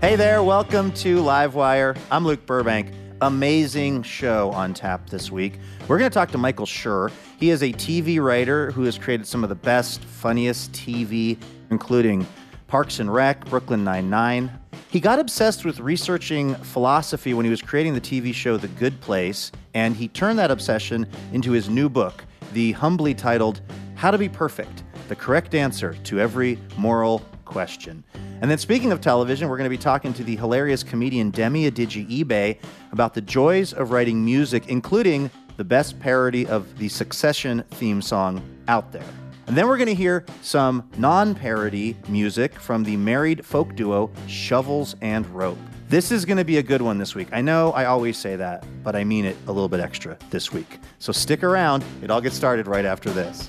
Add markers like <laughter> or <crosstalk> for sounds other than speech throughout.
Hey there, welcome to Livewire. I'm Luke Burbank. Amazing show on tap this week. We're going to talk to Michael Schur. He is a TV writer who has created some of the best, funniest TV, including Parks and Rec, Brooklyn Nine-Nine. He got obsessed with researching philosophy when he was creating the TV show The Good Place, and he turned that obsession into his new book, the humbly titled How to Be Perfect The Correct Answer to Every Moral Question. And then, speaking of television, we're going to be talking to the hilarious comedian Demi Adejuyigbe about the joys of writing music, including the best parody of the Succession theme song out there. And then we're going to hear some non parody music from the married folk duo Shovels and Rope. This is going to be a good one this week. I know I always say that, but I mean it a little bit extra this week. So stick around. It all gets started right after this.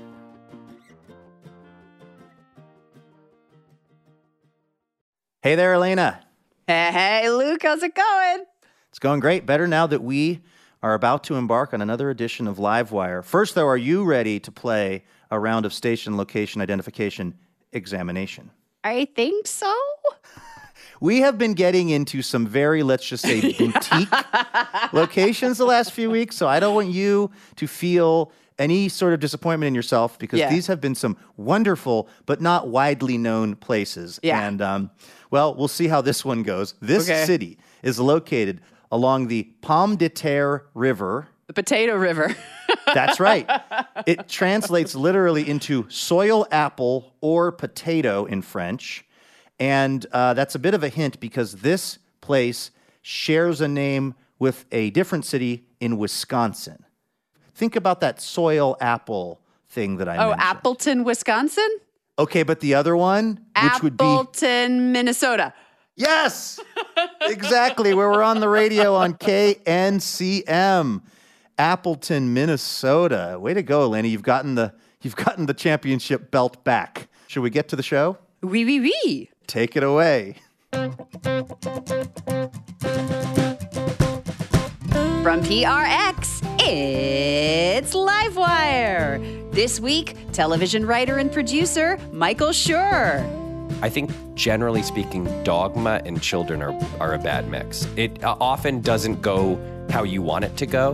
Hey there, Elena. Hey, hey, Luke, how's it going? It's going great. Better now that we are about to embark on another edition of Livewire. First, though, are you ready to play a round of station location identification examination? I think so. <laughs> We have been getting into some very, let's just say, <laughs> boutique locations the last few weeks. So I don't want you to feel any sort of disappointment in yourself because Yeah. these have been some wonderful but not widely known places. Yeah. And, um, well, we'll see how this one goes. This Okay. city is located along the Pomme de Terre River. The Potato River. <laughs> That's right. it translates literally into soil apple or potato in French. And uh, that's a bit of a hint because this place shares a name with a different city in Wisconsin. Think about that soil apple thing that I mentioned. oh, mentioned. Appleton, Wisconsin? Okay, but the other one, which would be Appleton, Minnesota. Yes, exactly. Where we're on the radio on KNCM, Appleton, Minnesota. Way to go, Elena. You've gotten the you've gotten the championship belt back. Should we get to the show? Wee, wee, wee. Take it away. From PRX, it's Livewire. This week, television writer and producer Michael Schur. I think generally speaking, dogma and children are, are a bad mix. It uh, often doesn't go how you want it to go.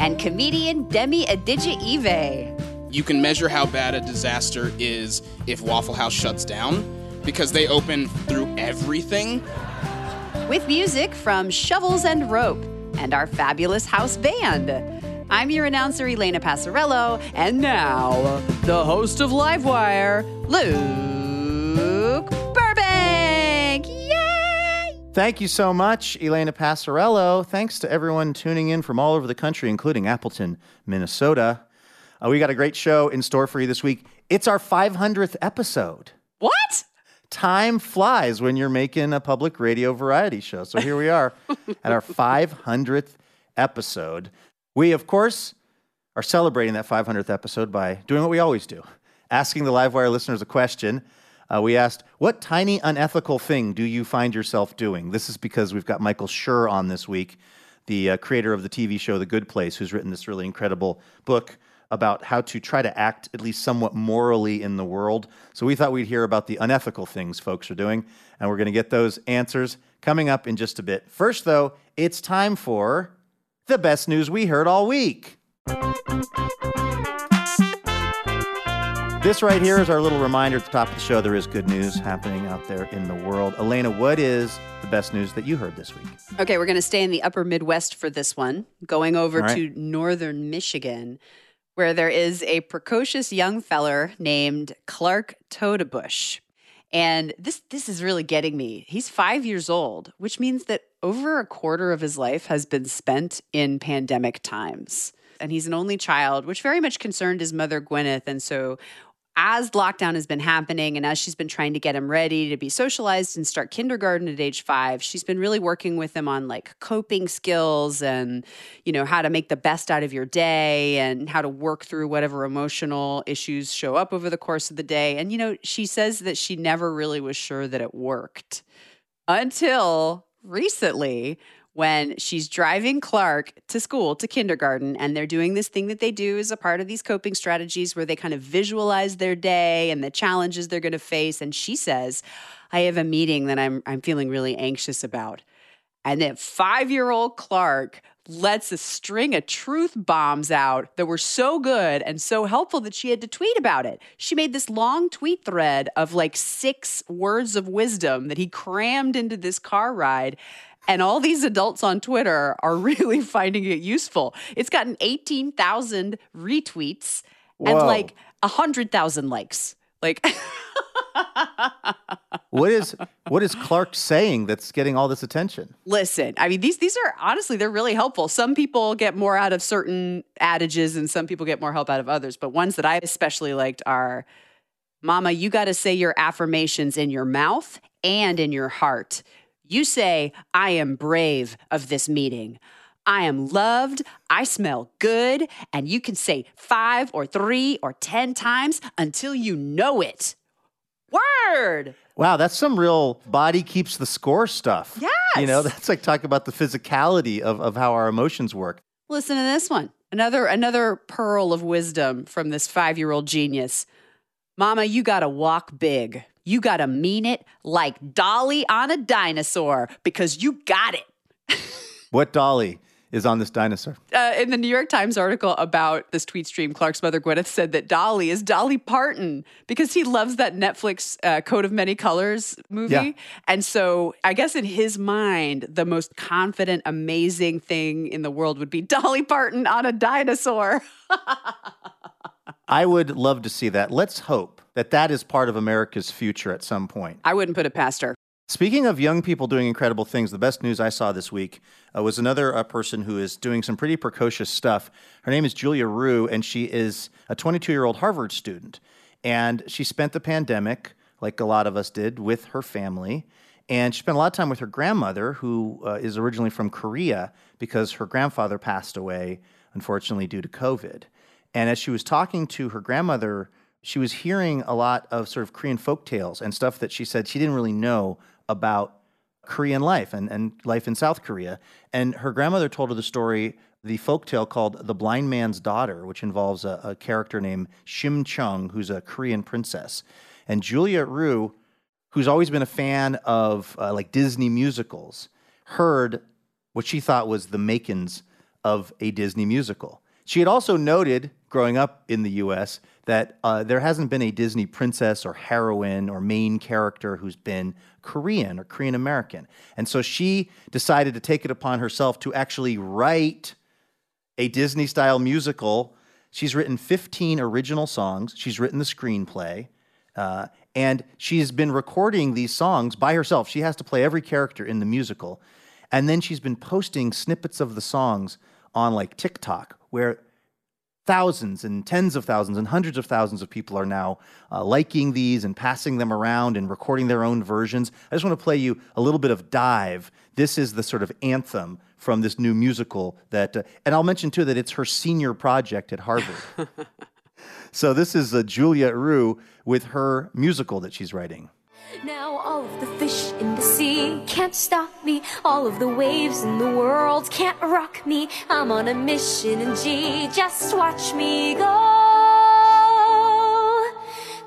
And comedian Demi Adejuyigbe. you can measure how bad a disaster is if Waffle House shuts down because they open through everything. with music from Shovels and Rope and our fabulous house band. I'm your announcer, Elena Passarello, and now, the host of Livewire, Luke Burbank. Yay! Thank you so much, Elena Passarello. Thanks to everyone tuning in from all over the country, including Appleton, Minnesota. Uh, we got a great show in store for you this week. It's our 500th episode. What? time flies when you're making a public radio variety show. So here we are <laughs> at our 500th episode. We, of course, are celebrating that 500th episode by doing what we always do asking the Livewire listeners a question. Uh, we asked, What tiny unethical thing do you find yourself doing? This is because we've got Michael Schur on this week, the uh, creator of the TV show The Good Place, who's written this really incredible book about how to try to act at least somewhat morally in the world. So we thought we'd hear about the unethical things folks are doing, and we're going to get those answers coming up in just a bit. First, though, it's time for the best news we heard all week. This right here is our little reminder at the top of the show there is good news happening out there in the world. Elena, what is the best news that you heard this week? Okay, we're going to stay in the upper Midwest for this one, going over right. to northern Michigan, where there is a precocious young feller named Clark Todebush. And this this is really getting me. He's 5 years old, which means that over a quarter of his life has been spent in pandemic times. And he's an only child, which very much concerned his mother Gwyneth, and so as lockdown has been happening and as she's been trying to get him ready to be socialized and start kindergarten at age five, she's been really working with him on like coping skills and, you know, how to make the best out of your day and how to work through whatever emotional issues show up over the course of the day. And, you know, she says that she never really was sure that it worked until recently when she's driving Clark to school, to kindergarten, and they're doing this thing that they do as a part of these coping strategies where they kind of visualize their day and the challenges they're going to face. And she says, I have a meeting that I'm, I'm feeling really anxious about. And then five year old Clark lets a string of truth bombs out that were so good and so helpful that she had to tweet about it. She made this long tweet thread of like six words of wisdom that he crammed into this car ride. And all these adults on Twitter are <laughs> really finding it useful. It's gotten 18,000 retweets and Whoa. like 100,000 likes. Like, <laughs> What is what is Clark saying that's getting all this attention? listen i mean these these are honestly they're really helpful. Some people get more out of certain adages and some people get more help out of others but ones that i especially liked are mama you got to say your affirmations in your mouth and in your heart. You say i am brave of this meeting I am loved. I smell good. And you can say five or three or 10 times until you know it. Word. Wow, that's some real body keeps the score stuff. Yes. You know, that's like talking about the physicality of, of how our emotions work. Listen to this one. Another another pearl of wisdom from this 5-year-old genius. Mama, you got to walk big. You got to mean it like Dolly on a dinosaur because you got it. <laughs> What Dolly is on this dinosaur? Uh, in the New York Times article about this tweet stream, Clark's mother Gwyneth said that Dolly is Dolly Parton because he loves that Netflix uh, Coat of Many Colors movie. Yeah. And so I guess in his mind, the most confident, amazing thing in the world would be Dolly Parton on a dinosaur. <laughs> I would love to see that. Let's hope that that is part of America's future at some point. I wouldn't put it past her. Speaking of young people doing incredible things, the best news I saw this week uh, was another uh, person who is doing some pretty precocious stuff. Her name is Julia Riew, and she is a 22 year old Harvard student. And she spent the pandemic, like a lot of us did, with her family. And she spent a lot of time with her grandmother, who uh, is originally from Korea, because her grandfather passed away, unfortunately, due to COVID. And as she was talking to her grandmother, she was hearing a lot of sort of Korean folk tales and stuff that she said she didn't really know about Korean life and, and life in South Korea. And her grandmother told her the story, the folk tale called The Blind Man's Daughter, which involves a, a character named Shim Chung, who's a Korean princess. And Julia Riew, who's always been a fan of uh, like Disney musicals, heard what she thought was the makings of a Disney musical. She had also noted, growing up in the US, that uh, there hasn't been a Disney princess or heroine or main character who's been Korean or Korean American. And so she decided to take it upon herself to actually write a Disney style musical. She's written 15 original songs, she's written the screenplay. Uh, and she's been recording these songs by herself. She has to play every character in the musical. And then she's been posting snippets of the songs on like TikTok, where thousands and tens of thousands and hundreds of thousands of people are now uh, liking these and passing them around and recording their own versions. I just want to play you a little bit of Dive. This is the sort of anthem from this new musical that, uh, and I'll mention too that it's her senior project at Harvard. <laughs> so this is uh, Julia Riew with her musical that she's writing. Now all of the fish in the sea can't stop me. All of the waves in the world can't rock me. I'm on a mission in G. Just watch me go.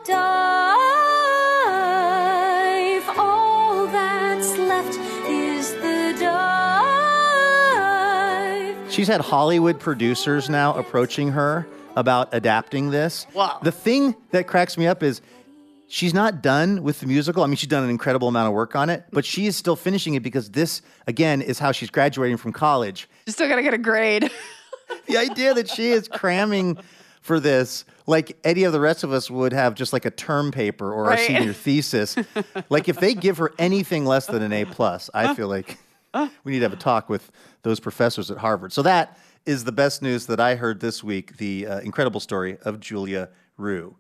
Dive. All that's left is the dive. She's had Hollywood producers now approaching her about adapting this. Wow. The thing that cracks me up is she's not done with the musical. I mean, she's done an incredible amount of work on it, but she is still finishing it because this, again, is how she's graduating from college. You still gotta get a grade. <laughs> The idea that she is cramming for this, like any of the rest of us would have just like a term paper or Right. a senior thesis. like if they give her anything less than an A plus, I feel like we need to have a talk with those professors at Harvard. So that is the best news that I heard this week. The uh, incredible story of Julia Riew.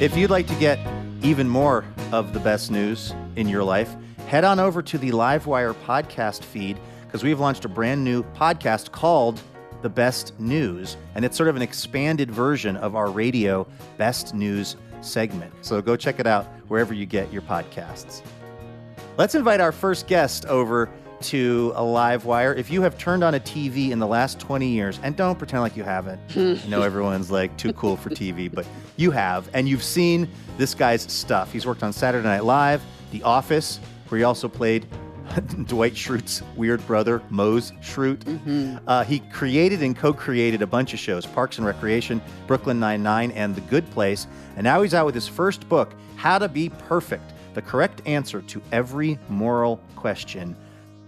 If you'd like to get even more of the best news in your life, head on over to the Livewire podcast feed because we've launched a brand new podcast called The Best News. And it's sort of an expanded version of our radio Best News segment. So go check it out wherever you get your podcasts. Let's invite our first guest over to a live wire. If you have turned on a TV in the last 20 years, and don't pretend like you haven't. I know everyone's like too cool for TV, but you have, and you've seen this guy's stuff. He's worked on Saturday Night Live, The Office, where he also played <laughs> Dwight Schrute's weird brother, Mose Schrute. Uh, he created and co created a bunch of shows Parks and Recreation, Brooklyn Nine-Nine, and The Good Place. And now he's out with his first book, How to Be Perfect The Correct Answer to Every Moral Question,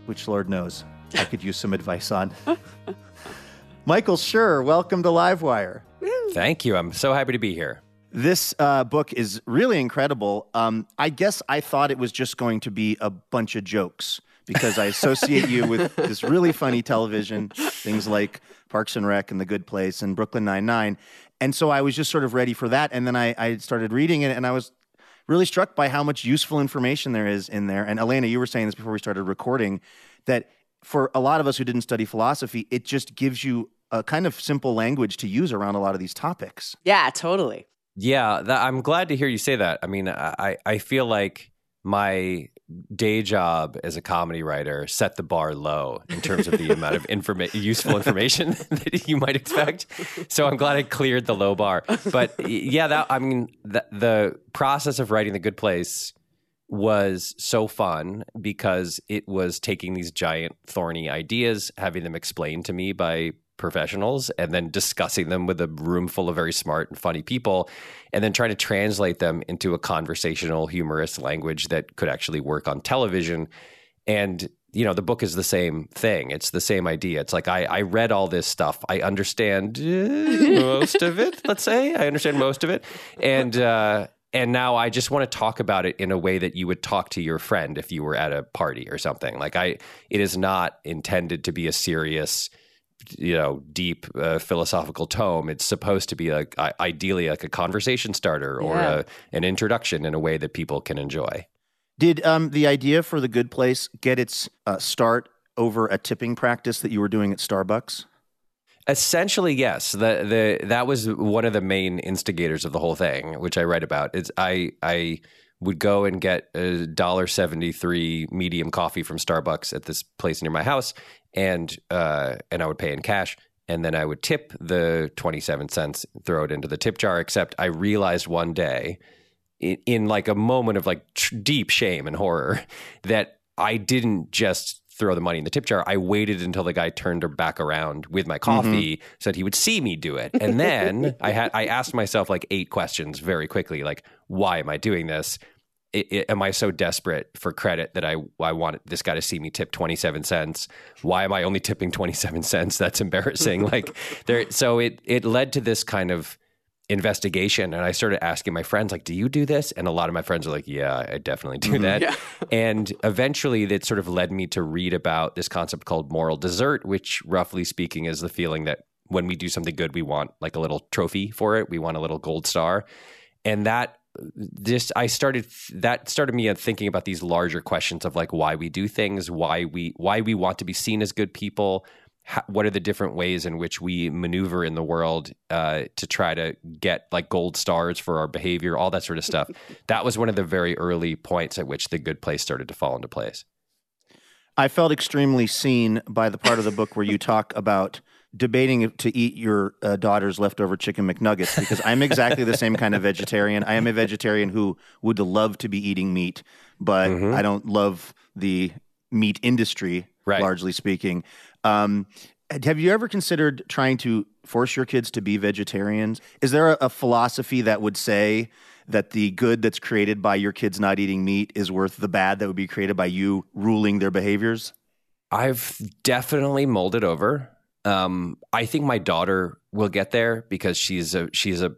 which Lord knows I could use some advice on. <laughs> Michael Schur, welcome to Livewire. Thank you. I'm so happy to be here. This uh, book is really incredible. Um, I guess I thought it was just going to be a bunch of jokes because I associate you with <laughs> this really funny television, things like Parks and Rec and The Good Place and Brooklyn Nine-Nine. And so I was just sort of ready for that. And then I, I started reading it and I was really struck by how much useful information there is in there. And Elena, you were saying this before we started recording that for a lot of us who didn't study philosophy, it just gives you a kind of simple language to use around a lot of these topics. yeah, totally. Yeah, that, I'm glad to hear you say that. I mean, I, I feel like my day job as a comedy writer set the bar low in terms of the amount of informa- useful information <laughs> that you might expect. So I'm glad I cleared the low bar. But yeah, that I mean, the, the process of writing The Good Place was so fun because it was taking these giant thorny ideas, having them explained to me by professionals, and then discussing them with a room full of very smart and funny people, and then trying to translate them into a conversational, humorous language that could actually work on television. And you know, the book is the same thing. It's the same idea. It's like I, I read all this stuff. I understand uh, most of it. Let's say I understand most of it, and uh, and now I just want to talk about it in a way that you would talk to your friend if you were at a party or something. Like I, it is not intended to be a serious, you know, deep uh, philosophical tome. It's supposed to be like I ideally like a conversation starter or Yeah. a, an introduction in a way that people can enjoy. Did um, the idea for the Good Place get its uh, start over a tipping practice that you were doing at Starbucks? Essentially, yes. The the that was one of the main instigators of the whole thing, which I write about. It's I I would go and get a dollar seventy three medium coffee from Starbucks at this place near my house, and uh, and I would pay in cash, and then I would tip the twenty seven cents, throw it into the tip jar. Except I realized one day, in, in like a moment of like tr- deep shame and horror, <laughs> that I didn't just throw the money in the tip jar. I waited until the guy turned her back around with my coffee so that he would see me do it. And then I had I asked myself like eight questions very quickly, like why am I doing this? I- I- am I so desperate for credit that I I want this guy to see me tip twenty seven cents? Why am I only tipping twenty seven <laughs> cents? That's embarrassing. <laughs> like there, so it it led to this kind of investigation and I started asking my friends like do you do this and a lot of my friends are like yeah I definitely do mm-hmm. that and eventually that sort of led me to read about this concept called moral desert which roughly speaking is the feeling that when we do something good we want like a little trophy for it we want a little gold star and that this I started that started me thinking about these larger questions of like why we do things why we why we want to be seen as good people how, what are the different ways in which we maneuver in the world uh, to try to get like gold stars for our behavior, all that sort of stuff. <laughs> that was one of the very early points at which the good place started to fall into place. I felt extremely seen by the part of the book where you talk about debating to eat your uh, daughter's leftover chicken McNuggets because I'm exactly the same kind of vegetarian. I am a vegetarian who would love to be eating meat, but Mm-hmm. I don't love the meat industry, Right. largely speaking. Um, have you ever considered trying to force your kids to be vegetarians? Is there a, a philosophy that would say that the good that's created by your kids not eating meat is worth the bad that would be created by you ruling their behaviors? I've definitely molded over. Um, I think my daughter will get there because she's a she's a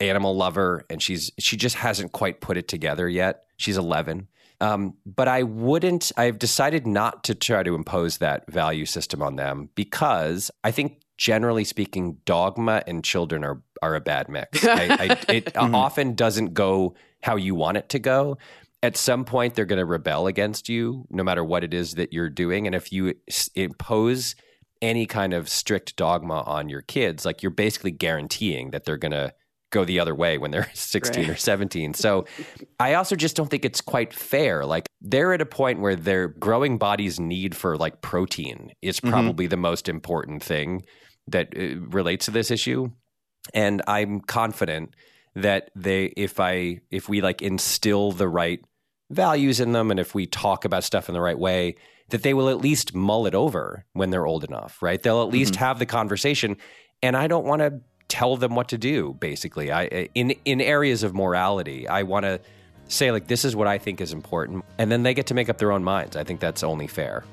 animal lover and she's she just hasn't quite put it together yet. She's 11. Um, but I wouldn't. I've decided not to try to impose that value system on them because I think, generally speaking, dogma and children are are a bad mix. <laughs> I, I, it often doesn't go how you want it to go. At some point, they're going to rebel against you, no matter what it is that you're doing. And if you impose any kind of strict dogma on your kids, like you're basically guaranteeing that they're going to go the other way when they're <laughs> 16 or 17. <laughs> So I also just don't think it's quite fair. Like they're at a point where their growing body's need for like protein is probably the most important thing that uh, relates to this issue. And I'm confident that they if I if we like instill the right values in them and if we talk about stuff in the right way that they will at least mull it over when they're old enough, right? They'll at least have the conversation and I don't want to tell them what to do basically. I in in areas of morality, I want to say like this is what I think is important and then they get to make up their own minds. I think that's only fair.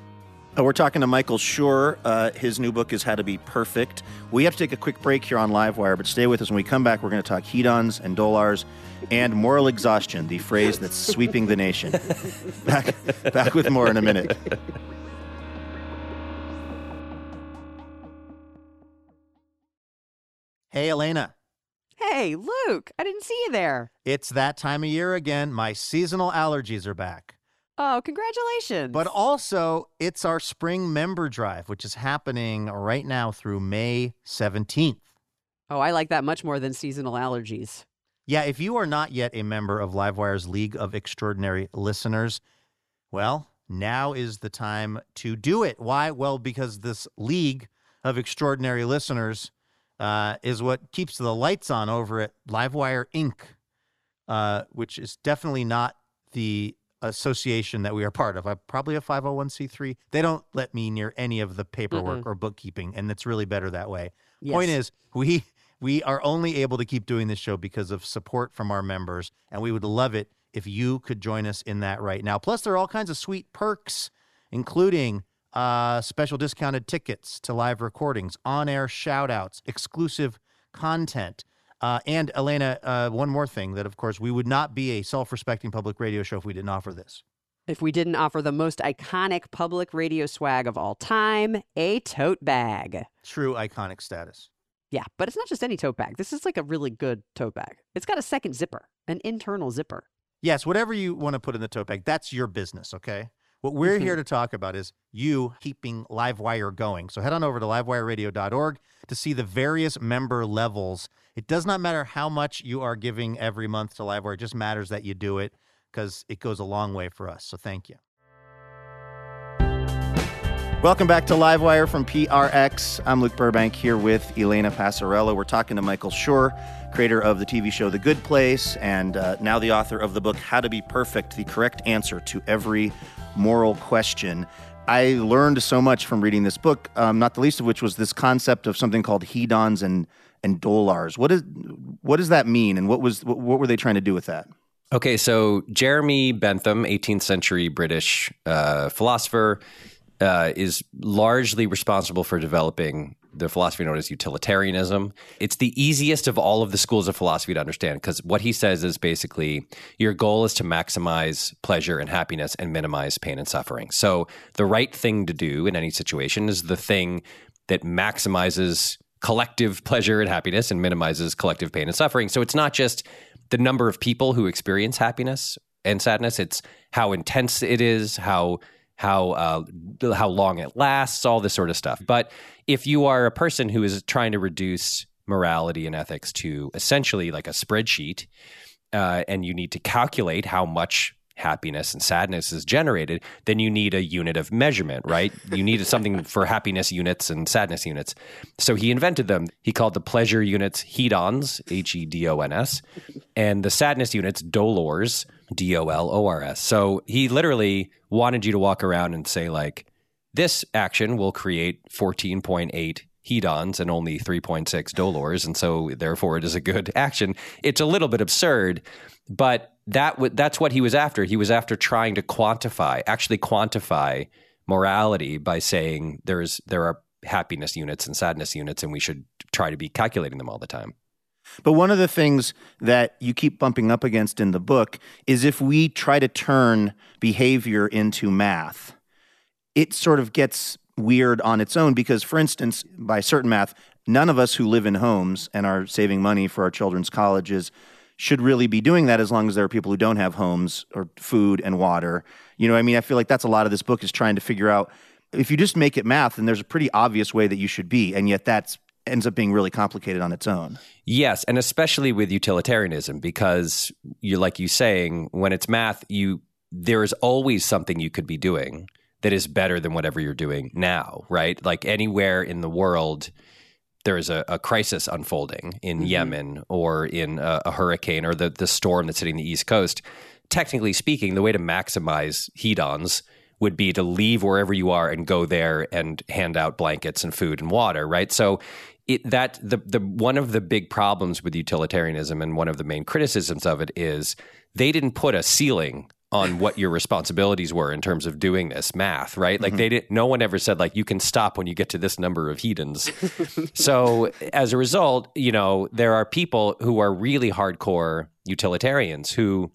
Uh, we're talking to Michael Schur. Uh, his new book is How to Be Perfect. We have to take a quick break here on Livewire, but stay with us. When we come back, we're going to talk hedons and dolors and moral exhaustion, the phrase that's sweeping the nation. <laughs> back, back with more in a minute. Hey, Elena. Hey, Luke, I didn't see you there. It's that time of year again. My seasonal allergies are back. Oh, congratulations. But also, it's our spring member drive, which is happening right now through May 17th. oh, I like that much more than seasonal allergies. Yeah, if you are not yet a member of Livewire's League of Extraordinary Listeners, well, now is the time to do it. Why? Well, because this League of Extraordinary Listeners uh, is what keeps the lights on over at Livewire Inc., uh, which is definitely not the association that we are part of. I'm probably a 501c3. They don't let me near any of the paperwork or bookkeeping, and it's really better that way. Point is, we we are only able to keep doing this show because of support from our members, and we would love it if you could join us in that right now. Plus, there are all kinds of sweet perks, including uh, special discounted tickets to live recordings, on-air shout-outs, exclusive content. Uh, and Elena, uh, one more thing that, of course, we would not be a self-respecting public radio show if we didn't offer this. If we didn't offer the most iconic public radio swag of all time, a tote bag. True iconic status. Yeah, but it's not just any tote bag. This is like a really good tote bag. It's got a second zipper, an internal zipper. Yes, whatever you want to put in the tote bag, that's your business, okay? What we're Mm-hmm. here to talk about is you keeping Livewire going. So head on over to livewireradio.org to see the various member levels. It does not matter how much you are giving every month to Livewire, it just matters that you do it because it goes a long way for us. So thank you. Welcome back to Livewire from PRX. I'm Luke Burbank here with Elena Passarello. We're talking to Michael Schur, creator of the TV show The Good Place, and uh, now the author of the book How to Be Perfect The Correct Answer to Every Moral Question. I learned so much from reading this book, um, not the least of which was this concept of something called hedons and, and dolors. What, is, what does that mean, and what, was, what were they trying to do with that? Okay, so Jeremy Bentham, 18th century British uh, philosopher, uh, is largely responsible for developing the philosophy known as utilitarianism. It's the easiest of all of the schools of philosophy to understand because what he says is basically your goal is to maximize pleasure and happiness and minimize pain and suffering. So the right thing to do in any situation is the thing that maximizes collective pleasure and happiness and minimizes collective pain and suffering. So it's not just the number of people who experience happiness and sadness, it's how intense it is, how how uh, how long it lasts, all this sort of stuff. But if you are a person who is trying to reduce morality and ethics to essentially like a spreadsheet, uh, and you need to calculate how much happiness and sadness is generated, then you need a unit of measurement, right? you need <laughs> something for happiness units and sadness units. So he invented them. He called the pleasure units hedons, H E D O N S, and the sadness units dolors, D O L O R S. So he literally wanted you to walk around and say, like, this action will create 14.8 hedons and only 3.6 dolors and so therefore it is a good <laughs> action. It's a little bit absurd but that w- that's what he was after. He was after trying to quantify actually quantify morality by saying there's there are happiness units and sadness units and we should try to be calculating them all the time But one of the things that you keep bumping up against in the book is if we try to turn behavior into math, it sort of gets weird on its own because, for instance, by certain math, none of us who live in homes and are saving money for our children's colleges should really be doing that as long as there are people who don't have homes or food and water. You know, I mean, I feel like that's a lot of this book is trying to figure out if you just make it math, then there's a pretty obvious way that you should be, and yet that's ends up being really complicated on its own. Yes, and especially with utilitarianism, because you like you saying, when it's math, you there is always something you could be doing that is better than whatever you're doing now, right? Like anywhere in the world, there is a, a crisis unfolding in mm-hmm. Yemen or in a, a hurricane or the the storm that's hitting the East Coast. Technically speaking, the way to maximize hedons would be to leave wherever you are and go there and hand out blankets and food and water, right? So it that the the one of the big problems with utilitarianism and one of the main criticisms of it is they didn't put a ceiling on what your responsibilities were in terms of doing this math, right? Like they didn't no one ever said like you can stop when you get to this number of hedons. <laughs> so as a result, you know, there are people who are really hardcore utilitarians who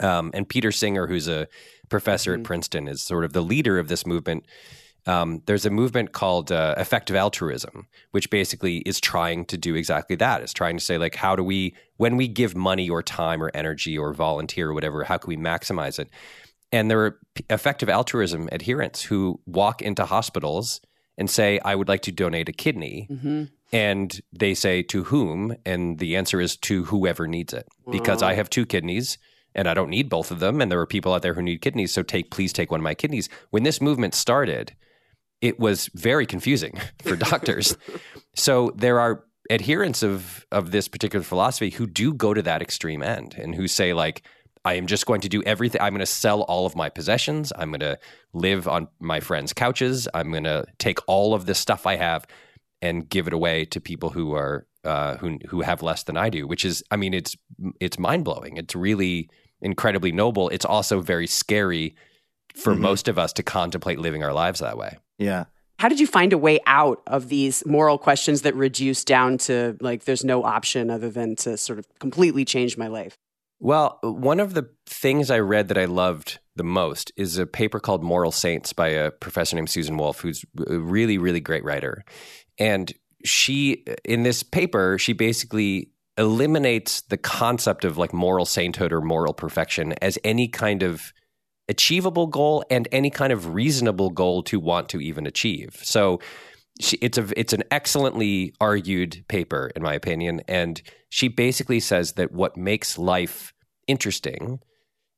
um, and Peter Singer, who's a professor at Princeton, is sort of the leader of this movement. Um, there's a movement called uh, effective altruism, which basically is trying to do exactly that. It's trying to say, like, how do we, when we give money or time or energy or volunteer or whatever, how can we maximize it? And there are effective altruism adherents who walk into hospitals and say, I would like to donate a kidney. And they say, to whom? And the answer is to whoever needs it. Because I have two kidneys and I don't need both of them. And there are people out there who need kidneys. So take, please take one of my kidneys. When this movement started, it was very confusing <laughs> for doctors. so there are adherents of of this particular philosophy who do go to that extreme end and who say like I am just going to do everything. I'm going to sell all of my possessions. I'm going to live on my friends' couches. I'm going to take all of this stuff I have and give it away to people who are uh, who who have less than I do. Which is, I mean, it's it's mind blowing. It's really incredibly noble. It's also very scary for most of us to contemplate living our lives that way. Yeah. How did you find a way out of these moral questions that reduce down to like there's no option other than to sort of completely change my life? Well, one of the things I read that I loved the most is a paper called Moral Saints by a professor named Susan Wolf, who's a really, really great writer. And she, in this paper, she basically eliminates the concept of like moral sainthood or moral perfection as any kind of achievable goal and any kind of reasonable goal to want to even achieve. So it's a it's an excellently argued paper in my opinion and she basically says that what makes life interesting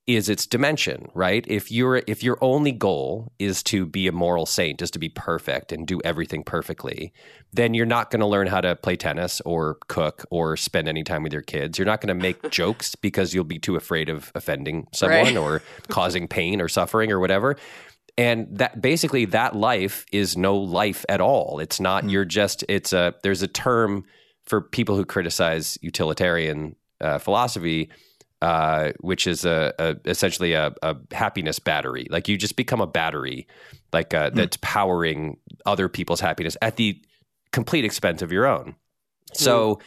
is its dimension, right? If your if your only goal is to be a moral saint, is to be perfect and do everything perfectly, then you're not going to learn how to play tennis or cook or spend any time with your kids. You're not going to make <laughs> jokes because you'll be too afraid of offending someone Right. or <laughs> causing pain or suffering or whatever. And that basically that life is no life at all. It's not you're just it's a there's a term for people who criticize utilitarian uh, philosophy uh, which is a, a essentially a, a happiness battery. Like you just become a battery, like uh, that's powering other people's happiness at the complete expense of your own. So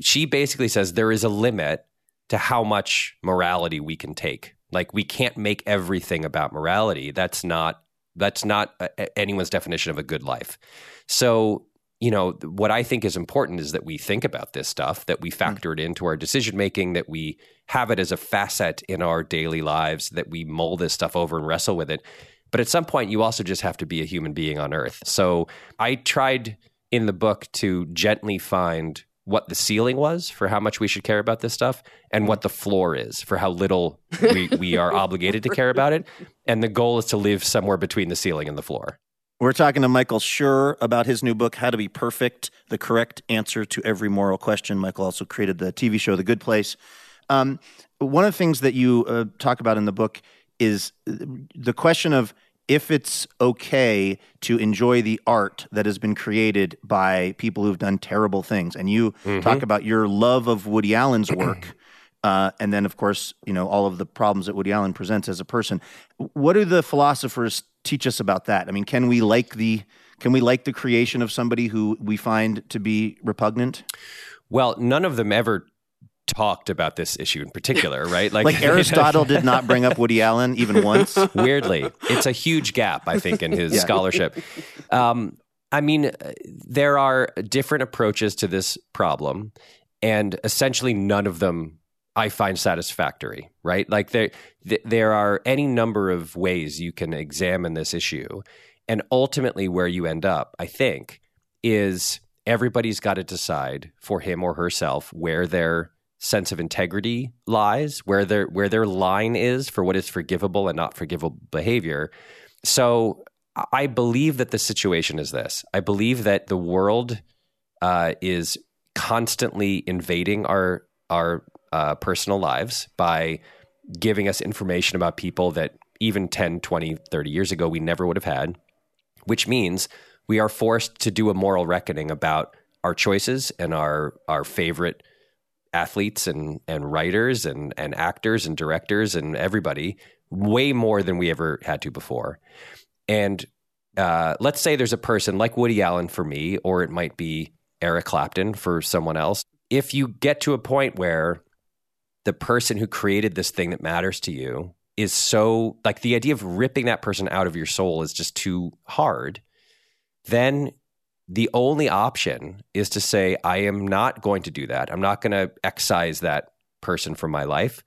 she basically says there is a limit to how much morality we can take. Like we can't make everything about morality. That's not that's not uh, anyone's definition of a good life. So you know what I think is important is that we think about this stuff, that we mm. factor it into our decision making, that we have it as a facet in our daily lives, that we mull this stuff over and wrestle with it. But at some point, you also just have to be a human being on Earth. So I tried in the book to gently find what the ceiling was for how much we should care about this stuff and what the floor is for how little we, we are <laughs> obligated to care about it. And the goal is to live somewhere between the ceiling and the floor. We're talking to Michael Schur about his new book, How to Be Perfect The Correct Answer to Every Moral Question. Michael also created the TV show, The Good Place. Um, one of the things that you uh, talk about in the book is the question of if it's okay to enjoy the art that has been created by people who've done terrible things. And you Mm-hmm. talk about your love of Woody Allen's work. <clears throat> Uh, and then, of course, you know all of the problems that Woody Allen presents as a person. What do the philosophers teach us about that? I mean, can we like the can we like the creation of somebody who we find to be repugnant? Well, none of them ever talked about this issue in particular, <laughs> right? Like Aristotle did not bring up Woody Allen even <laughs> once. Weirdly, it's a huge gap, I think, in his <laughs> scholarship. Um, I mean, uh, there are different approaches to this problem, and essentially none of them I find satisfactory. Right? Like there, th- there are any number of ways you can examine this issue, and ultimately, where you end up, I think, is everybody's got to decide for him or herself where their sense of integrity lies, where their where their line is for what is forgivable and not forgivable behavior. So I believe that the situation is this. I believe that the world uh, is constantly invading our our uh, personal lives by giving us information about people that even 10, 20, 30 years ago we never would have had, which means we are forced to do a moral reckoning about our choices and our our favorite athletes and and writers and and actors and directors and everybody way more than we ever had to before. And uh, let's say there's a person like Woody Allen for me, or it might be Eric Clapton for someone else. If you get to a point where the person who created this thing that matters to you is so like the idea of ripping that person out of your soul is just too hard, then the only option is to say, I am not going to do that. I'm not going to excise that person from my life,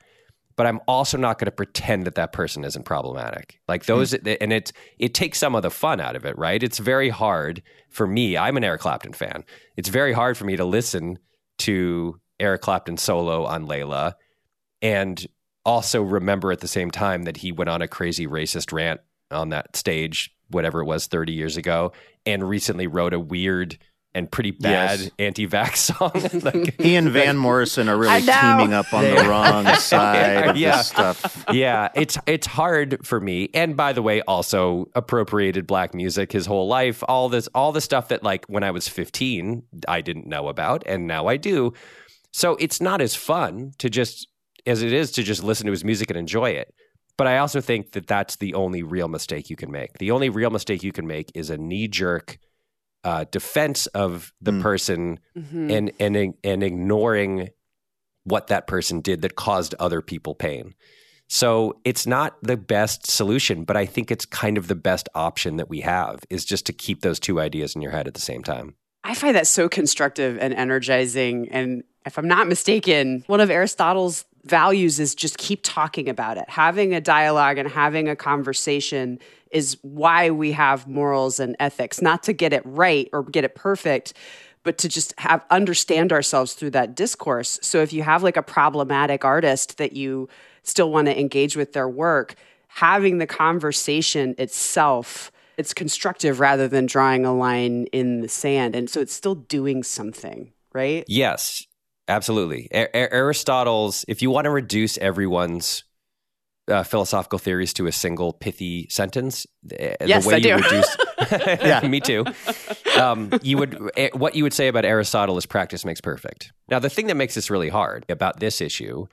but I'm also not going to pretend that that person isn't problematic. Like hmm. those, and it it takes some of the fun out of it, right? It's very hard for me. I'm an Eric Clapton fan. It's very hard for me to listen to Eric Clapton solo on Layla and also remember at the same time that he went on a crazy racist rant on that stage, whatever it was, 30 years ago, and recently wrote a weird and pretty bad Yes. anti-vax <laughs> song. <laughs> Like- He and Van Morrison are really teaming up on the wrong side of Yeah. this stuff. yeah, it's it's hard for me. And by the way, also appropriated black music his whole life. All this, all the stuff that like when I was 15, I didn't know about, and now I do. So it's not as fun to just as it is to just listen to his music and enjoy it. But I also think that that's the only real mistake you can make. The only real mistake you can make is a knee jerk uh, defense of the person and and and ignoring what that person did that caused other people pain. So it's not the best solution, but I think it's kind of the best option that we have is just to keep those two ideas in your head at the same time. I find that so constructive and energizing. And if I'm not mistaken, one of Aristotle's values is just keep talking about it. Having a dialogue and having a conversation is why we have morals and ethics, not to get it right or get it perfect, but to just have understand ourselves through that discourse. So if you have like a problematic artist that you still want to engage with their work, having the conversation itself it's constructive rather than drawing a line in the sand and so it's still doing something right Yes, absolutely. A- A- Aristotle's, if you want to reduce everyone's uh, philosophical theories to a single pithy sentence, the, Yes, the way I you do. reduce, <laughs> <laughs> yeah, me too. Um, you would what you would say about Aristotle is practice makes perfect. Now, the thing that makes this really hard about this issue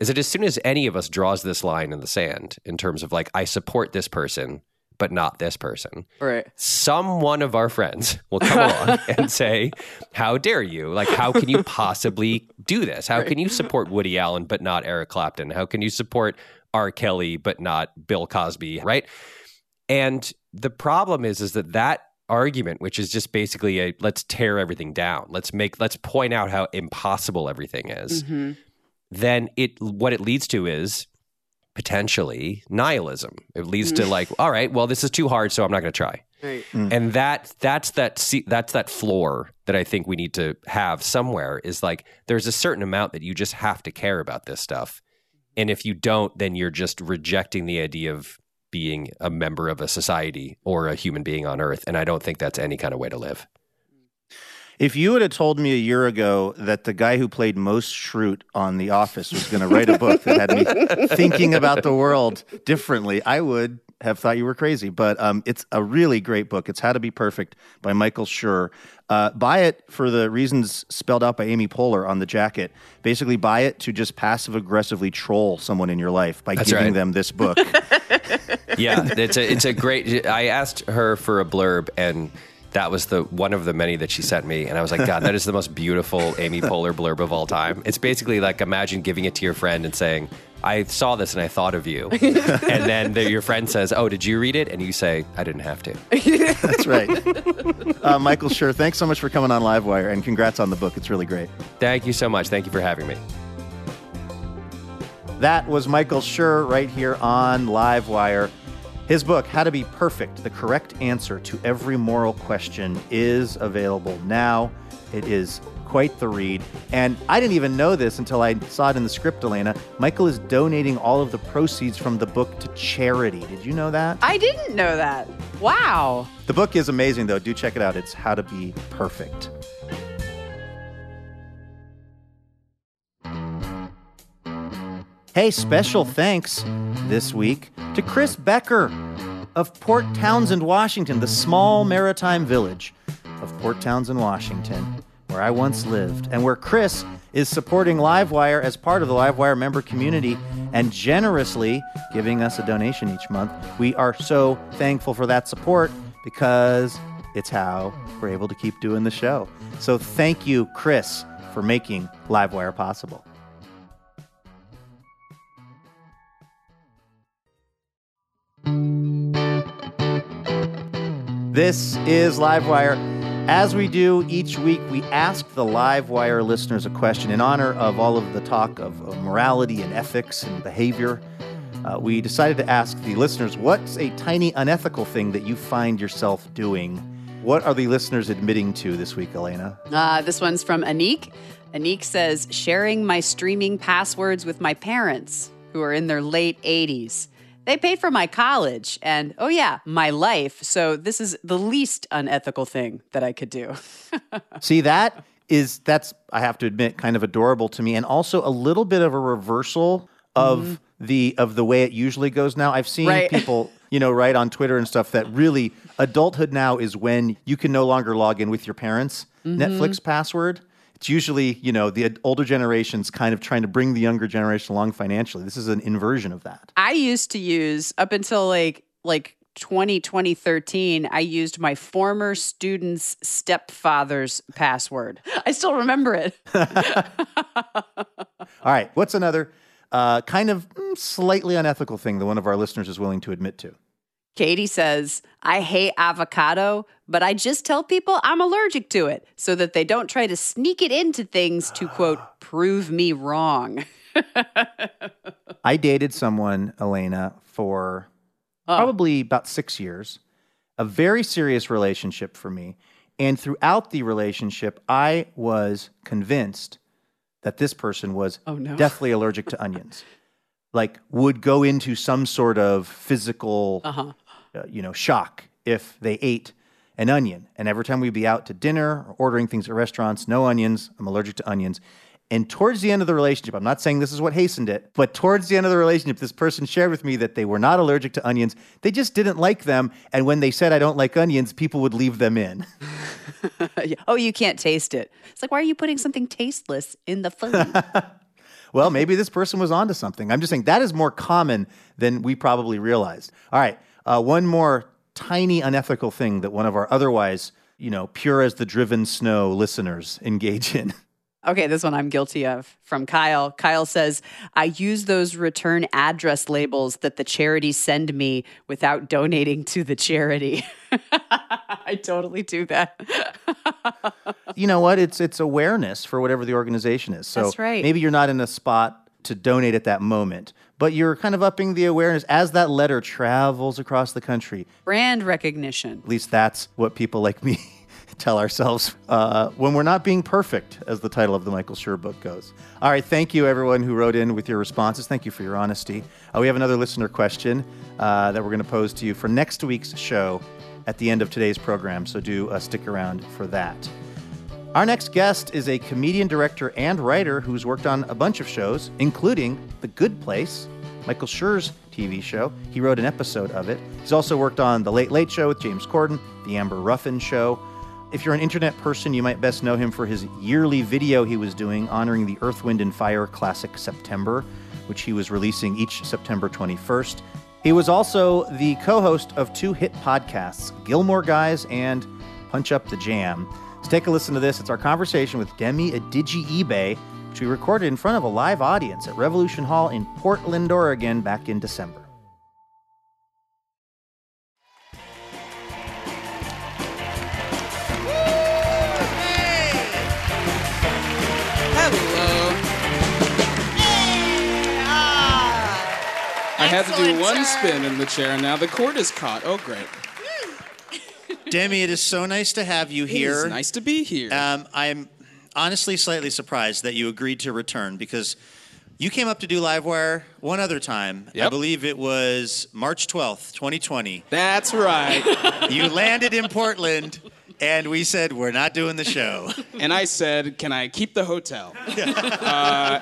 is that as soon as any of us draws this line in the sand in terms of like I support this person but not this person, right some one of our friends will come along <laughs> and say, How dare you? Like, how can you possibly do this? How can you support Woody Allen but not Eric Clapton? How can you support R. Kelly but not Bill Cosby? Right. And the problem is, is that that argument, which is just basically a let's tear everything down, let's make, let's point out how impossible everything is, mm-hmm. then it, what it leads to is potentially nihilism. It leads to mm. like, all right, well, this is too hard, so I'm not going to try. Mm. And that that's that that's that floor that I think we need to have somewhere is like there's a certain amount that you just have to care about this stuff. And if you don't, then you're just rejecting the idea of being a member of a society or a human being on earth. And I don't think that's any kind of way to live. If you would have told me a year ago that the guy who played Mose Schrute on The Office was going to write a book that had me thinking about the world differently, I would have thought you were crazy. But um, it's a really great book. It's How to Be Perfect by Michael Schur. Uh, buy it for the reasons spelled out by Amy Poehler on the jacket. Basically, buy it to just passive aggressively troll someone in your life by That's giving right. them this book. <laughs> yeah, it's a it's a great. I asked her for a blurb, and that was the one of the many that she sent me, and I was like, God, that is the most beautiful Amy Poehler blurb of all time. It's basically like imagine giving it to your friend and saying. I saw this and I thought of you. <laughs> and then the, your friend says, Oh, did you read it? And you say, I didn't have to. That's right. Uh, Michael Schur, thanks so much for coming on Livewire and congrats on the book. It's really great. Thank you so much. Thank you for having me. That was Michael Schur right here on Livewire. His book, How to Be Perfect The Correct Answer to Every Moral Question, is available now. It is quite the read. And I didn't even know this until I saw it in the script, Elena. Michael is donating all of the proceeds from the book to charity. Did you know that? I didn't know that. Wow. The book is amazing, though. Do check it out. It's How to Be Perfect. Hey, special thanks this week to Chris Becker of Port Townsend, Washington, the small maritime village of Port Townsend, Washington, where I once lived, and where Chris is supporting Livewire as part of the Livewire member community and generously giving us a donation each month. We are so thankful for that support because it's how we're able to keep doing the show. So thank you, Chris, for making Livewire possible. This is Livewire. As we do each week, we ask the Livewire listeners a question in honor of all of the talk of, of morality and ethics and behavior. Uh, we decided to ask the listeners what's a tiny unethical thing that you find yourself doing? What are the listeners admitting to this week, Elena? Uh, this one's from Anik. Anik says, sharing my streaming passwords with my parents who are in their late 80s. They paid for my college and, oh yeah, my life. So this is the least unethical thing that I could do. <laughs> See, that is that's I have to admit kind of adorable to me, and also a little bit of a reversal of mm-hmm. the of the way it usually goes now. I've seen Right. people, you know, write on Twitter and stuff that really adulthood now is when you can no longer log in with your parents' mm-hmm. Netflix password. It's usually, you know, the older generations kind of trying to bring the younger generation along financially. This is an inversion of that. I used to use up until like like 20, 2013, I used my former student's stepfather's password. I still remember it. <laughs> All right, what's another uh, kind of mm, slightly unethical thing that one of our listeners is willing to admit to? Katie says, I hate avocado, but I just tell people I'm allergic to it so that they don't try to sneak it into things to quote, <sighs> prove me wrong. I dated someone, Elena, for probably about six years, a very serious relationship for me. And throughout the relationship, I was convinced that this person was Oh, no. <laughs> deathly allergic to onions. Like, would go into some sort of physical, Uh-huh. Uh, you know, shock if they ate an onion. And every time we'd be out to dinner or ordering things at restaurants, no onions. I'm allergic to onions. And towards the end of the relationship, I'm not saying this is what hastened it, but towards the end of the relationship, this person shared with me that they were not allergic to onions. They just didn't like them. And when they said, I don't like onions, people would leave them in. <laughs> <laughs> oh, you can't taste it. It's like, why are you putting something tasteless in the food? <laughs> Well, maybe this person was onto something. I'm just saying that is more common than we probably realized. All right, uh, one more tiny unethical thing that one of our otherwise, you know, pure as the driven snow listeners engage in. <laughs> Okay, this one I'm guilty of from Kyle. Kyle says, I use those return address labels that the charities send me without donating to the charity. <laughs> I totally do that. <laughs> you know what? It's it's awareness for whatever the organization is. So That's right. maybe you're not in a spot to donate at that moment, but you're kind of upping the awareness as that letter travels across the country. Brand recognition. At least that's what people like me <laughs> tell ourselves uh, when we're not being perfect, as the title of the Michael Schur book goes. All right, thank you everyone who wrote in with your responses. Thank you for your honesty. Uh, we have another listener question uh, that we're going to pose to you for next week's show at the end of today's program, so do uh, stick around for that. Our next guest is a comedian, director, and writer who's worked on a bunch of shows, including The Good Place, Michael Schur's TV show. He wrote an episode of it. He's also worked on The Late Late Show with James Corden, The Amber Ruffin Show. If you're an internet person, you might best know him for his yearly video he was doing honoring the Earth, Wind, and Fire classic September, which he was releasing each September 21st. He was also the co host of two hit podcasts, Gilmore Guys and Punch Up the Jam. Let's take a listen to this. It's our conversation with Demi Adejuyigbe, which we recorded in front of a live audience at Revolution Hall in Portland, Oregon back in December. Hello. Ah! I had to do one spin in the chair, and now the cord is caught. Oh, great. Demi, it is so nice to have you here. It is nice to be here. Um, I'm honestly slightly surprised that you agreed to return because you came up to do Livewire one other time. I believe it was March 12th, 2020. That's right. <laughs> You landed in Portland, and we said, We're not doing the show. and I said, "Can I keep the hotel?" <laughs> uh,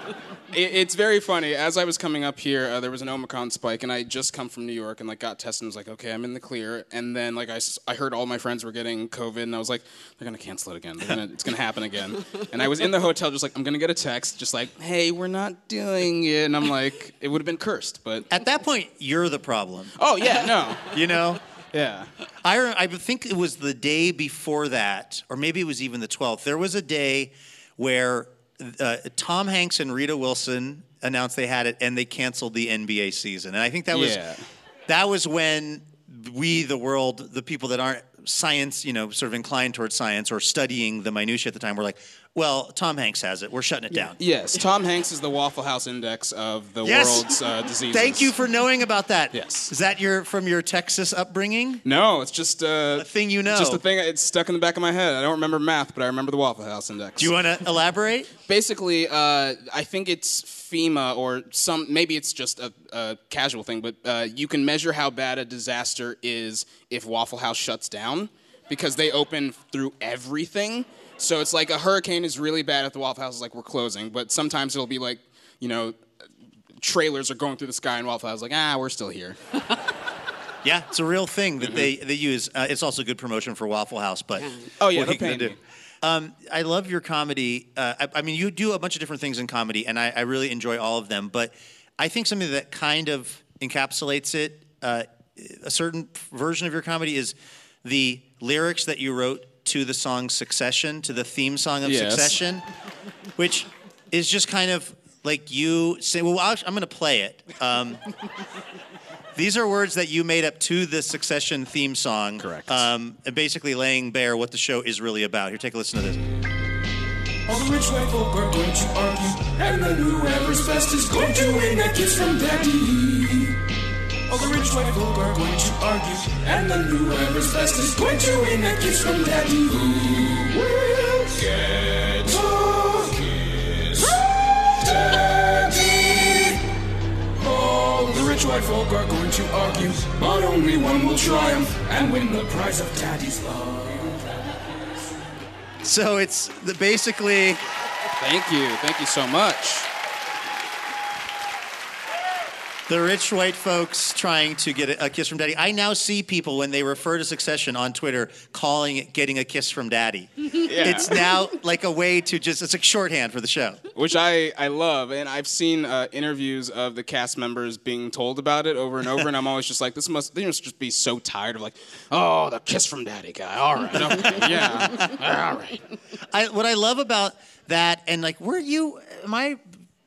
it's very funny. As I was coming up here, uh, there was an Omicron spike, and I had just come from New York and like got tested. and was like, "Okay, I'm in the clear." And then like I, s- I heard all my friends were getting COVID, and I was like, "They're gonna cancel it again. They're gonna, it's gonna happen again." <laughs> And I was in the hotel, just like, "I'm gonna get a text, just like, hey, we're not doing it." And I'm like, "It would have been cursed, but At that point, you're the problem. oh yeah, no, <laughs> You know? yeah." I, re- I think it was the day before that, or maybe it was even the 12th. There was a day where uh, Tom Hanks and Rita Wilson announced they had it, and they canceled the NBA season. And I think that was Yeah. that was when we, the world, the people that aren't science, you know, sort of inclined towards science or studying the minutia at the time, were like, "Well, Tom Hanks has it. We're shutting it down." Yes, Tom Hanks is the Waffle House Index of the Yes. world's uh, <laughs> diseases. Thank you for knowing about that. Yes. Is that your from your Texas upbringing? No, it's just uh, A thing you know. Just a thing. It's stuck in the back of my head. I don't remember math, but I remember the Waffle House Index. Do you want to elaborate? Basically, uh, I think it's FEMA or some. Maybe it's just a, a casual thing, but uh, you can measure how bad a disaster is if Waffle House shuts down because they open through everything. So it's like a hurricane is really bad at the Waffle House. Is like we're closing, but sometimes it'll be like you know. Trailers are going through the sky, and Waffle House is like, ah, we're still here. <laughs> Yeah, it's a real thing that they they use. Uh, it's also good promotion for Waffle House, but Oh, yeah, what you do? me. Um, I love your comedy. Uh, I, I mean, you do a bunch of different things in comedy, and I, I really enjoy all of them. But I think something that kind of encapsulates it, uh, a certain version of your comedy, is the lyrics that you wrote to the song Succession, to the theme song of Yes. Succession, which is just kind of like you say. Well, I'll- I'm going to play it. Um, these are words that you made up to the Succession theme song. Correct. Um, and basically laying bare what the show is really about. Here, take a listen to this. All the rich white folk are going to argue, and then whoever's best is going to win a kiss from daddy. All the rich white folk are going to argue, and then whoever's best is going to win a kiss from daddy. Who will get a kiss daddy? All the rich white folk are going to argue, but only one will triumph and win the prize of daddy's love. So it's the, basically Thank you, thank you so much. The rich white folks trying to get a, a kiss from daddy. I now see people when they refer to Succession on Twitter calling it getting a kiss from daddy. <laughs> It's now like a way to just, it's like shorthand for the show. which I, I love. And I've seen uh, interviews of the cast members being told about it over and over, and I'm always just like, this must they must just be so tired of like, oh, the kiss from daddy guy. All right, okay, <laughs> yeah, all right. I, what I love about that, and like, were you, am I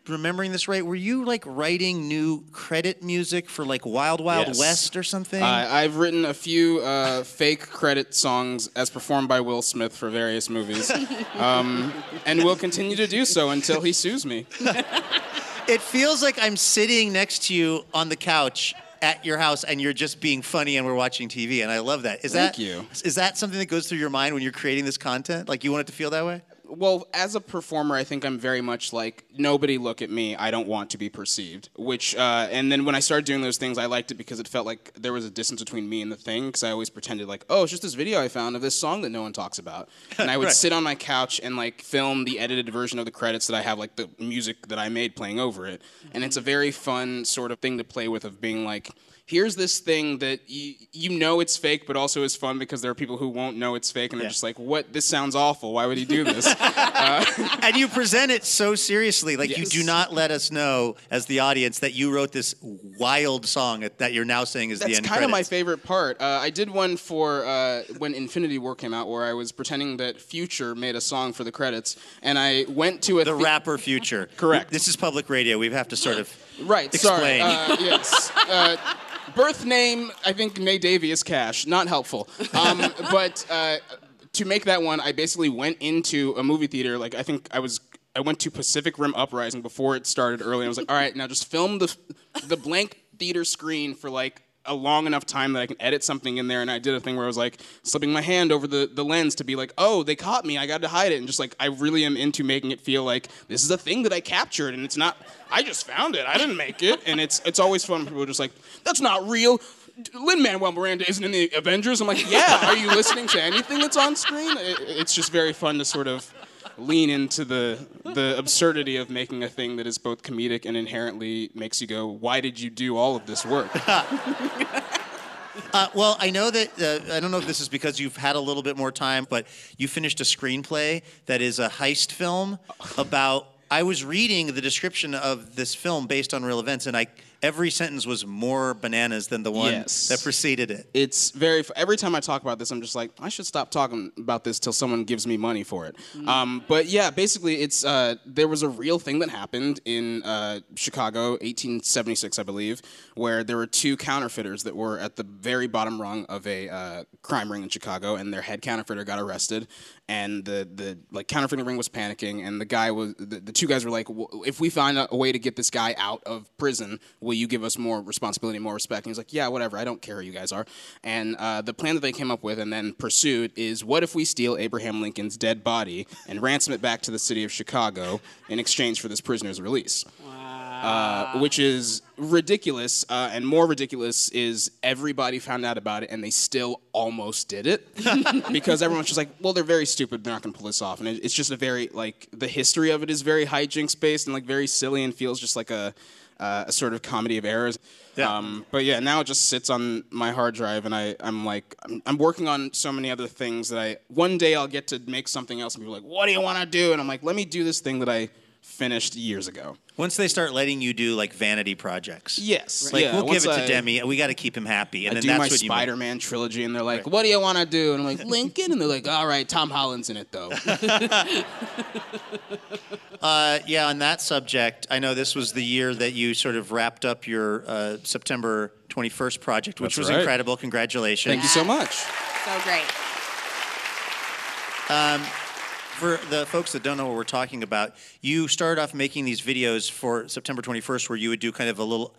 remembering this right? Were you like writing new credit music for like Wild Wild Yes. West or something? I I've written a few uh, fake credit songs as performed by Will Smith for various movies, <laughs> um, and will continue to do so until he sues me. <laughs> it feels like I'm sitting next to you on the couch at your house and you're just being funny and we're watching TV and I love that. Is Thank that you. Is that something that goes through your mind when you're creating this content? Like you want it to feel that way? Well, as a performer, I think I'm very much like nobody look at me. I don't want to be perceived. Which, uh, and then when I started doing those things, I liked it because it felt like there was a distance between me and the thing. Because I always pretended like, oh, it's just this video I found of this song that no one talks about, <laughs> and I would Right. sit on my couch and like film the edited version of the credits that I have, like the music that I made playing over it. And it's a very fun sort of thing to play with of being like. Here's this thing that you, you know it's fake, but also is fun because there are people who won't know it's fake, and they're just like, "What? This sounds awful. Why would he do this?" <laughs> and you present it so seriously. Like you do not let us know as the audience that you wrote this wild song that you're now saying is the end. That's kind of my favorite part. Uh, I did one for uh, when Infinity War came out, where I was pretending that Future made a song for the credits, and I went to a the the- rapper future. Correct. This is public radio. We have to sort of Right. explain. Sorry. Uh, yes. Uh, birth name, I think Nayvadius Cash. Not helpful. Um, <laughs> but uh, to make that one, I basically went into a movie theater. Like I think I was. I went to Pacific Rim Uprising before it started early. I was like, all right, now just film the the blank theater screen for like a long enough time that I can edit something in there. And I did a thing where I was like slipping my hand over the, the lens to be like, oh, they caught me. I got to hide it. And just like, I really am into making it feel like this is a thing that I captured and it's not, I just found it. I didn't make it. And it's, it's always fun people are just like, that's not real. Lin Manuel Miranda isn't in the Avengers. I'm like, yeah. Are you listening to anything that's on screen? It, it's just very fun to sort of lean into the the absurdity of making a thing that is both comedic and inherently makes you go, why did you do all of this work? <laughs> Uh, well, I know that uh, I don't know if this is because you've had a little bit more time, but you finished a screenplay that is a heist film about. I was reading the description of this film based on real events, and I every sentence was more bananas than the one Yes. that preceded it. it's very every time I talk about this, I'm just like, I should stop talking about this till someone gives me money for it. Um, but yeah, basically, it's uh, there was a real thing that happened in uh, Chicago, 1876, I believe, where there were two counterfeiters that were at the very bottom rung of a uh, crime ring in Chicago, and their head counterfeiter got arrested, and the the like counterfeiting ring was panicking, and the guy was the, the two guys were like, "W- if we find a, a way to get this guy out of prison, will you give us more responsibility, more respect? And he's like, yeah, whatever. I don't care who you guys are. And uh, the plan that they came up with and then pursued is, what if we steal Abraham Lincoln's dead body and ransom it back to the city of Chicago in exchange for this prisoner's release? Uh, which is ridiculous, uh, and more ridiculous is everybody found out about it and they still almost did it <laughs> because everyone's just like, well, they're very stupid. They're not going to pull this off, and it, it's just a very like the history of it is very hijinks based and like very silly and feels just like a uh, a sort of comedy of errors. Um, but yeah, now it just sits on my hard drive, and I, I'm like, I'm, I'm working on so many other things that I one day I'll get to make something else, and people are like, what do you want to do? And I'm like, let me do this thing that I finished years ago. Once they start letting you do like vanity projects, Yes, like yeah, we'll give it to I- Demi. We got to keep him happy, and I then do that's my what you make. Spider-Man trilogy, and they're like, "What do you want to do?" And I'm like, "Lincoln," and they're like, "All right, Tom Holland's in it though." <laughs> <laughs> Uh, yeah, on that subject, I know this was the year that you sort of wrapped up your uh, September 21st project, which That's was right. incredible. Congratulations. Thank you so much. So great. For the folks that don't know what we're talking about, you started off making these videos for September 21st where you would do kind of a little.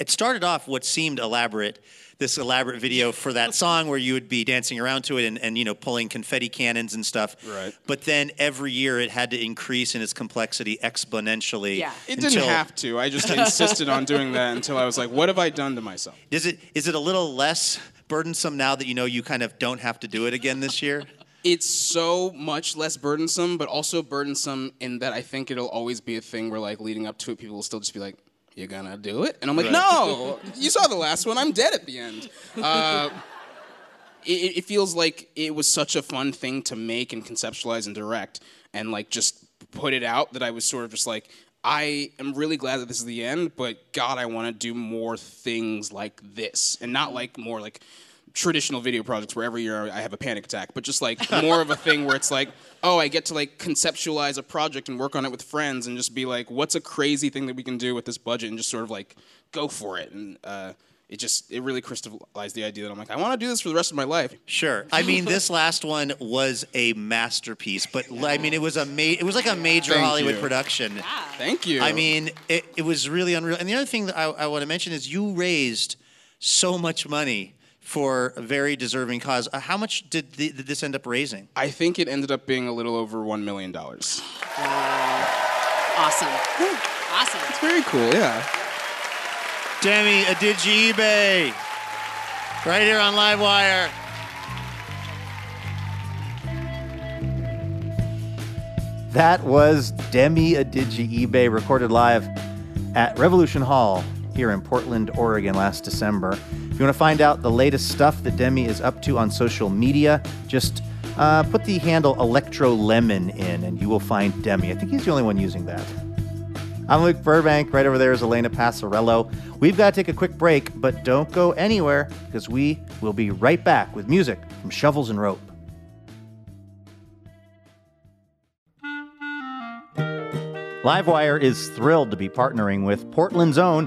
It started off what seemed elaborate, this elaborate video for that song where you would be dancing around to it and, and you know pulling confetti cannons and stuff. Right. But then every year it had to increase in its complexity exponentially. Yeah. It didn't until- have to. I just insisted on doing that until I was like, "What have I done to myself?" Is it is it a little less burdensome now that you know you kind of don't have to do it again this year? It's so much less burdensome, but also burdensome in that I think it'll always be a thing where, like, leading up to it, people will still just be like, "You're gonna do it?" And I'm like, Right. "No, <laughs> you saw the last one. I'm dead at the end." Uh, it, it feels like it was such a fun thing to make and conceptualize and direct, and like just put it out that I was sort of just like. I am really glad that this is the end, but God, I want to do more things like this, and not like more like traditional video projects where every year I have a panic attack, but just like more of a thing where it's like, <laughs> oh, I get to like conceptualize a project and work on it with friends and just be like, what's a crazy thing that we can do with this budget and just sort of like go for it. And uh, it just it really crystallized the idea that I'm like I want to do this for the rest of my life. Sure. I mean, this last one was a masterpiece, but I mean, it was a ma- it was like a major Thank Hollywood you. production. Thank you. I mean, it, it was really unreal. And the other thing that I, I want to mention is you raised so much money for a very deserving cause. Uh, how much did, the, did this end up raising? I think it ended up being a little over one million dollars. Awesome. Awesome. It's very cool. Yeah. Demi Adejuyigbe. Right here on Livewire. That was Demi Adejuyigbe recorded live at Revolution Hall here in Portland, Oregon last December. If you want to find out the latest stuff that Demi is up to on social media, just uh, put the handle Electro Lemon in and you will find Demi. I think he's the only one using that. I'm Luke Burbank. Right over there is Elena Passarello. We've got to take a quick break, but don't go anywhere because we will be right back with music from Shovels and Rope. Livewire is thrilled to be partnering with Portland's own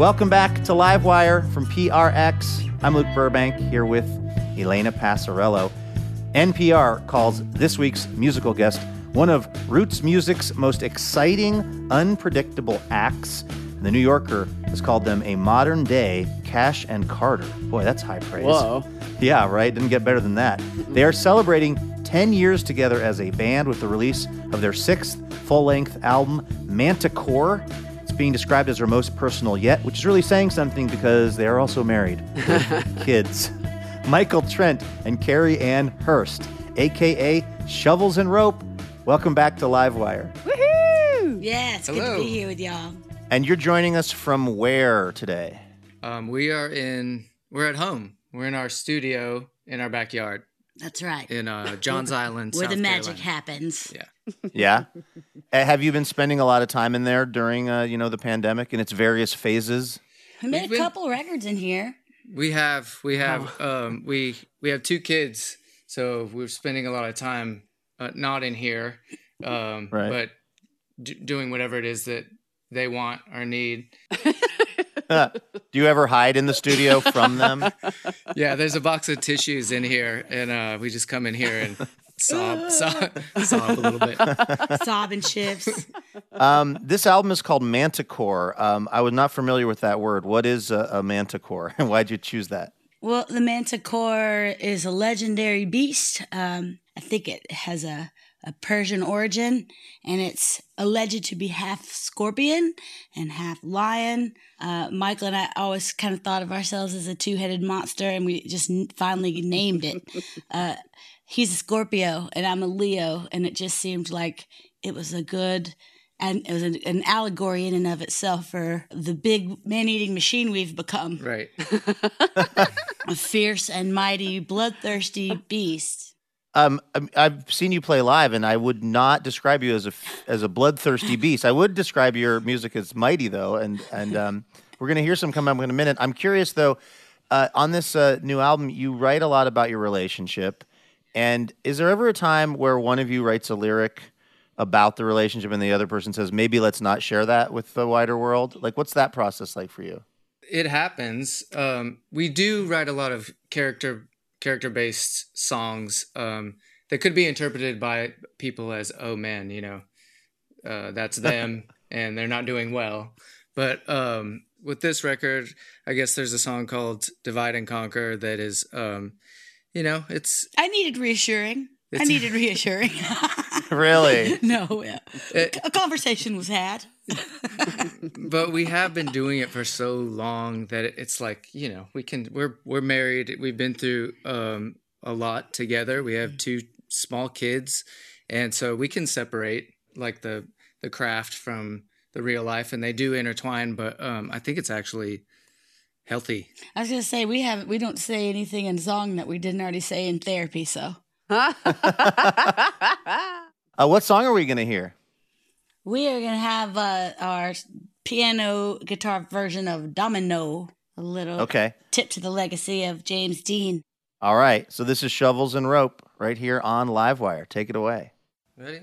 Welcome back to Livewire from PRX. I'm Luke Burbank here with Elena Passarello. NPR calls this week's musical guest one of roots music's most exciting, unpredictable acts. The New Yorker has called them a modern day Cash and Carter. Boy, that's high praise. Whoa. Yeah, right? Didn't get better than that. They are celebrating 10 years together as a band with the release of their sixth full length album, Manticore. It's being described as their most personal yet, which is really saying something because they are also married with <laughs> kids. Michael Trent and Cary Ann Hearst, aka Shovels and Rope. Welcome back to Livewire. Woohoo! Yeah, it's good to be here with y'all. And you're joining us from where today? Um, we are in. We're at home. We're in our studio in our backyard That's right. in uh, Johns Island, Where South the magic Carolina. happens. Yeah. Yeah. <laughs> Uh, Have you been spending a lot of time in there during, uh, you know, the pandemic and its various phases? We made We've a been- couple records in here. We have we have um, we we have two kids, so we're spending a lot of time uh, not in here, um, Right. but d- doing whatever it is that they want or need. <laughs> Do you ever hide in the studio from them? <laughs> Yeah, there's a box of tissues in here, and uh, we just come in here and sob, sob, <laughs> sob a little bit. <laughs> Sobbing shifts. Um, this album is called Manticore. Um, I was not familiar with that word. What is a, a manticore, and why'd you choose that? Well, the manticore is a legendary beast. Um, I think it has a, a Persian origin, and it's alleged to be half scorpion and half lion. Uh, Michael and I always kind of thought of ourselves as a two headed monster, and we just finally named it. <laughs> Uh, he's a Scorpio, and I'm a Leo, and it just seemed like it was a good. And it was an, an allegory in and of itself for the big man eating machine we've become Right. <laughs> a fierce and mighty, bloodthirsty beast. Um, I'm- I've seen you play live, and I would not describe you as a f- as a bloodthirsty beast. I would describe your music as mighty, though, and and um, we're gonna hear some come up in a minute. I'm curious, though, uh, on this uh, new album, you write a lot about your relationship, and is there ever a time where one of you writes a lyric about the relationship, and the other person says, maybe let's not share that with the wider world? Like, what's that process like for you? it happens. Um, we do write a lot of character character based songs um, that could be interpreted by people as "Oh man, you know, uh, that's <laughs> them and they're not doing well." But um, with this record, I guess there's a song called "Divide and Conquer" that is, um, you know, it's I needed reassuring. I <laughs> needed reassuring. <laughs> Really? <laughs> no, yeah. It- a conversation was had. but we have been doing it for so long that it- it's like you know we can we're we're married we've been through um a lot together we have two small kids and so we can separate like the the craft from the real life and they do intertwine but um i think it's actually Healthy. I was gonna say we have we don't say anything in song that we didn't already say in therapy. So <laughs> Uh, what song are we going to hear? we are gonna have uh, our piano guitar version of Domino. A little Okay. tip to the legacy of James Dean. All right. So this is Shovels and Rope right here on Livewire. Take it away. Ready?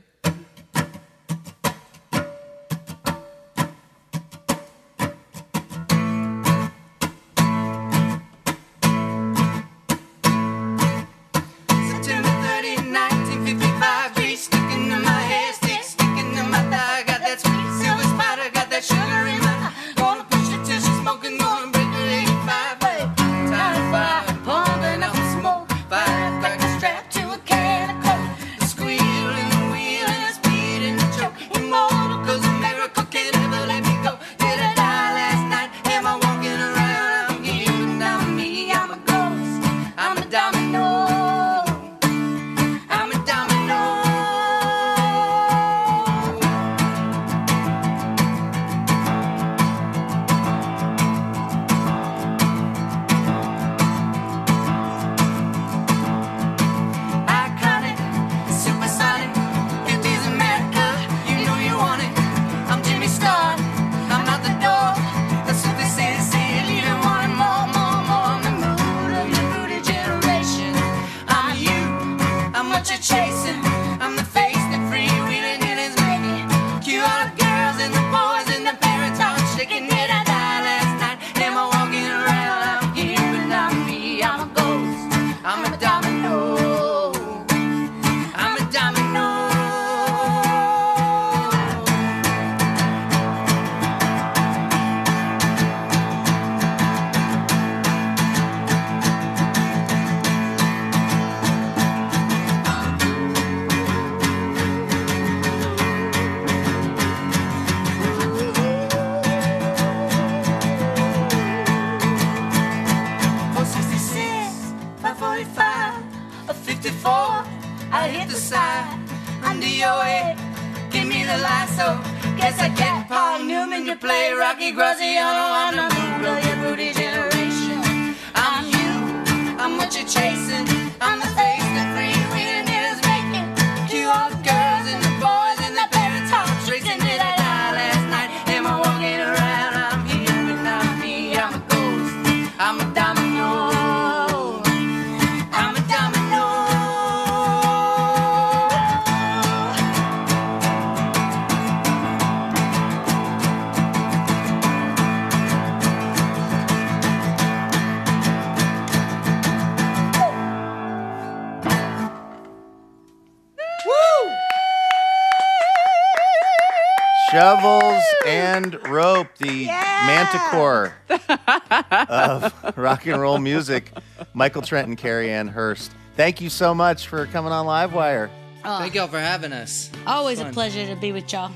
Of rock and roll music. Michael Trent and Cary Ann Hearst. Thank you so much for coming on Livewire. Oh, Thank y'all for having us. always a Fun. pleasure to be with y'all.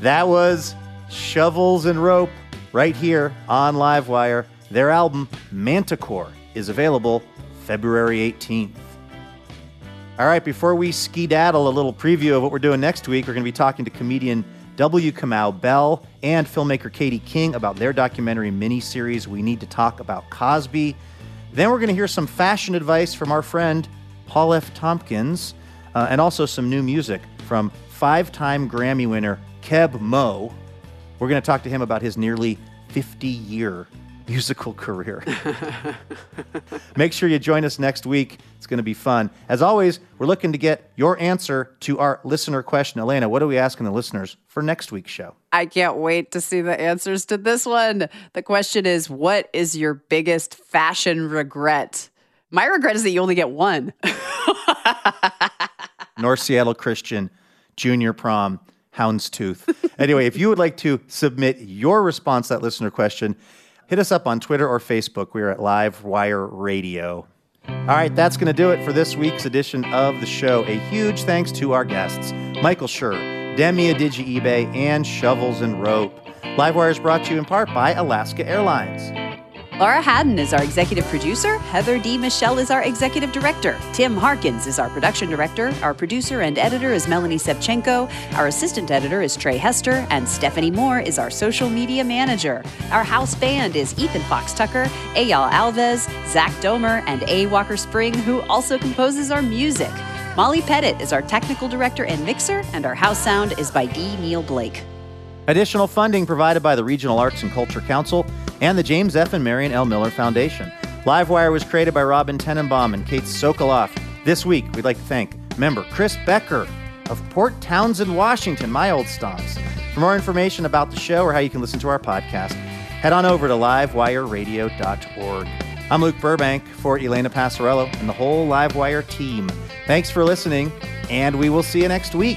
That was Shovels and Rope right here on Livewire. Their album, Manticore, is available February 18th. All right, before we skedaddle a little preview of what we're doing next week, we're going to be talking to comedian W. Kamau Bell and filmmaker Katie King about their documentary miniseries, We Need to Talk About Cosby. Then we're going to hear some fashion advice from our friend Paul F. Tompkins, uh, and also some new music from five time Grammy winner Keb Mo. We're going to talk to him about his nearly 50 year musical career. <laughs> Make sure you join us next week. It's going to be fun. As always, we're looking to get your answer to our listener question. Elena, what are we asking the listeners for next week's show? I can't wait to see the answers to this one. The question is What is your biggest fashion regret? My regret is that you only get one. <laughs> North Seattle Christian, Junior Prom, Houndstooth. anyway, if you would like to submit your response to that listener question, hit us up on Twitter or Facebook. We are at Live Wire Radio. All right, that's going to do it for this week's edition of the show. A huge thanks to our guests, Michael Schur, Demi Adejuyigbe, and Shovels and Rope. Livewire is brought to you in part by Alaska Airlines. Laura Haddon is our executive producer. Heather D. Michelle is our executive director. Tim Harkins is our production director. Our producer and editor is Melanie Sevcenko. Our assistant editor is Trey Hester. And Stephanie Moore is our social media manager. Our house band is Ethan Fox Tucker, Ayal Alves, Zach Domer, and A. Walker Spring, who also composes our music. Molly Pettit is our technical director and mixer, and our house sound is by D. Neil Blake. Additional funding provided by the Regional Arts and Culture Council and the James F. and Marion L. Miller Foundation. Livewire was created by Robin Tenenbaum and Kate Sokoloff. This week, we'd like to thank member Chris Becker of Port Townsend, Washington, my old stomps. For more information about the show or how you can listen to our podcast, head on over to livewireradio.org. I'm Luke Burbank for Elena Passarello and the whole Livewire team. Thanks for listening, and we will see you next week.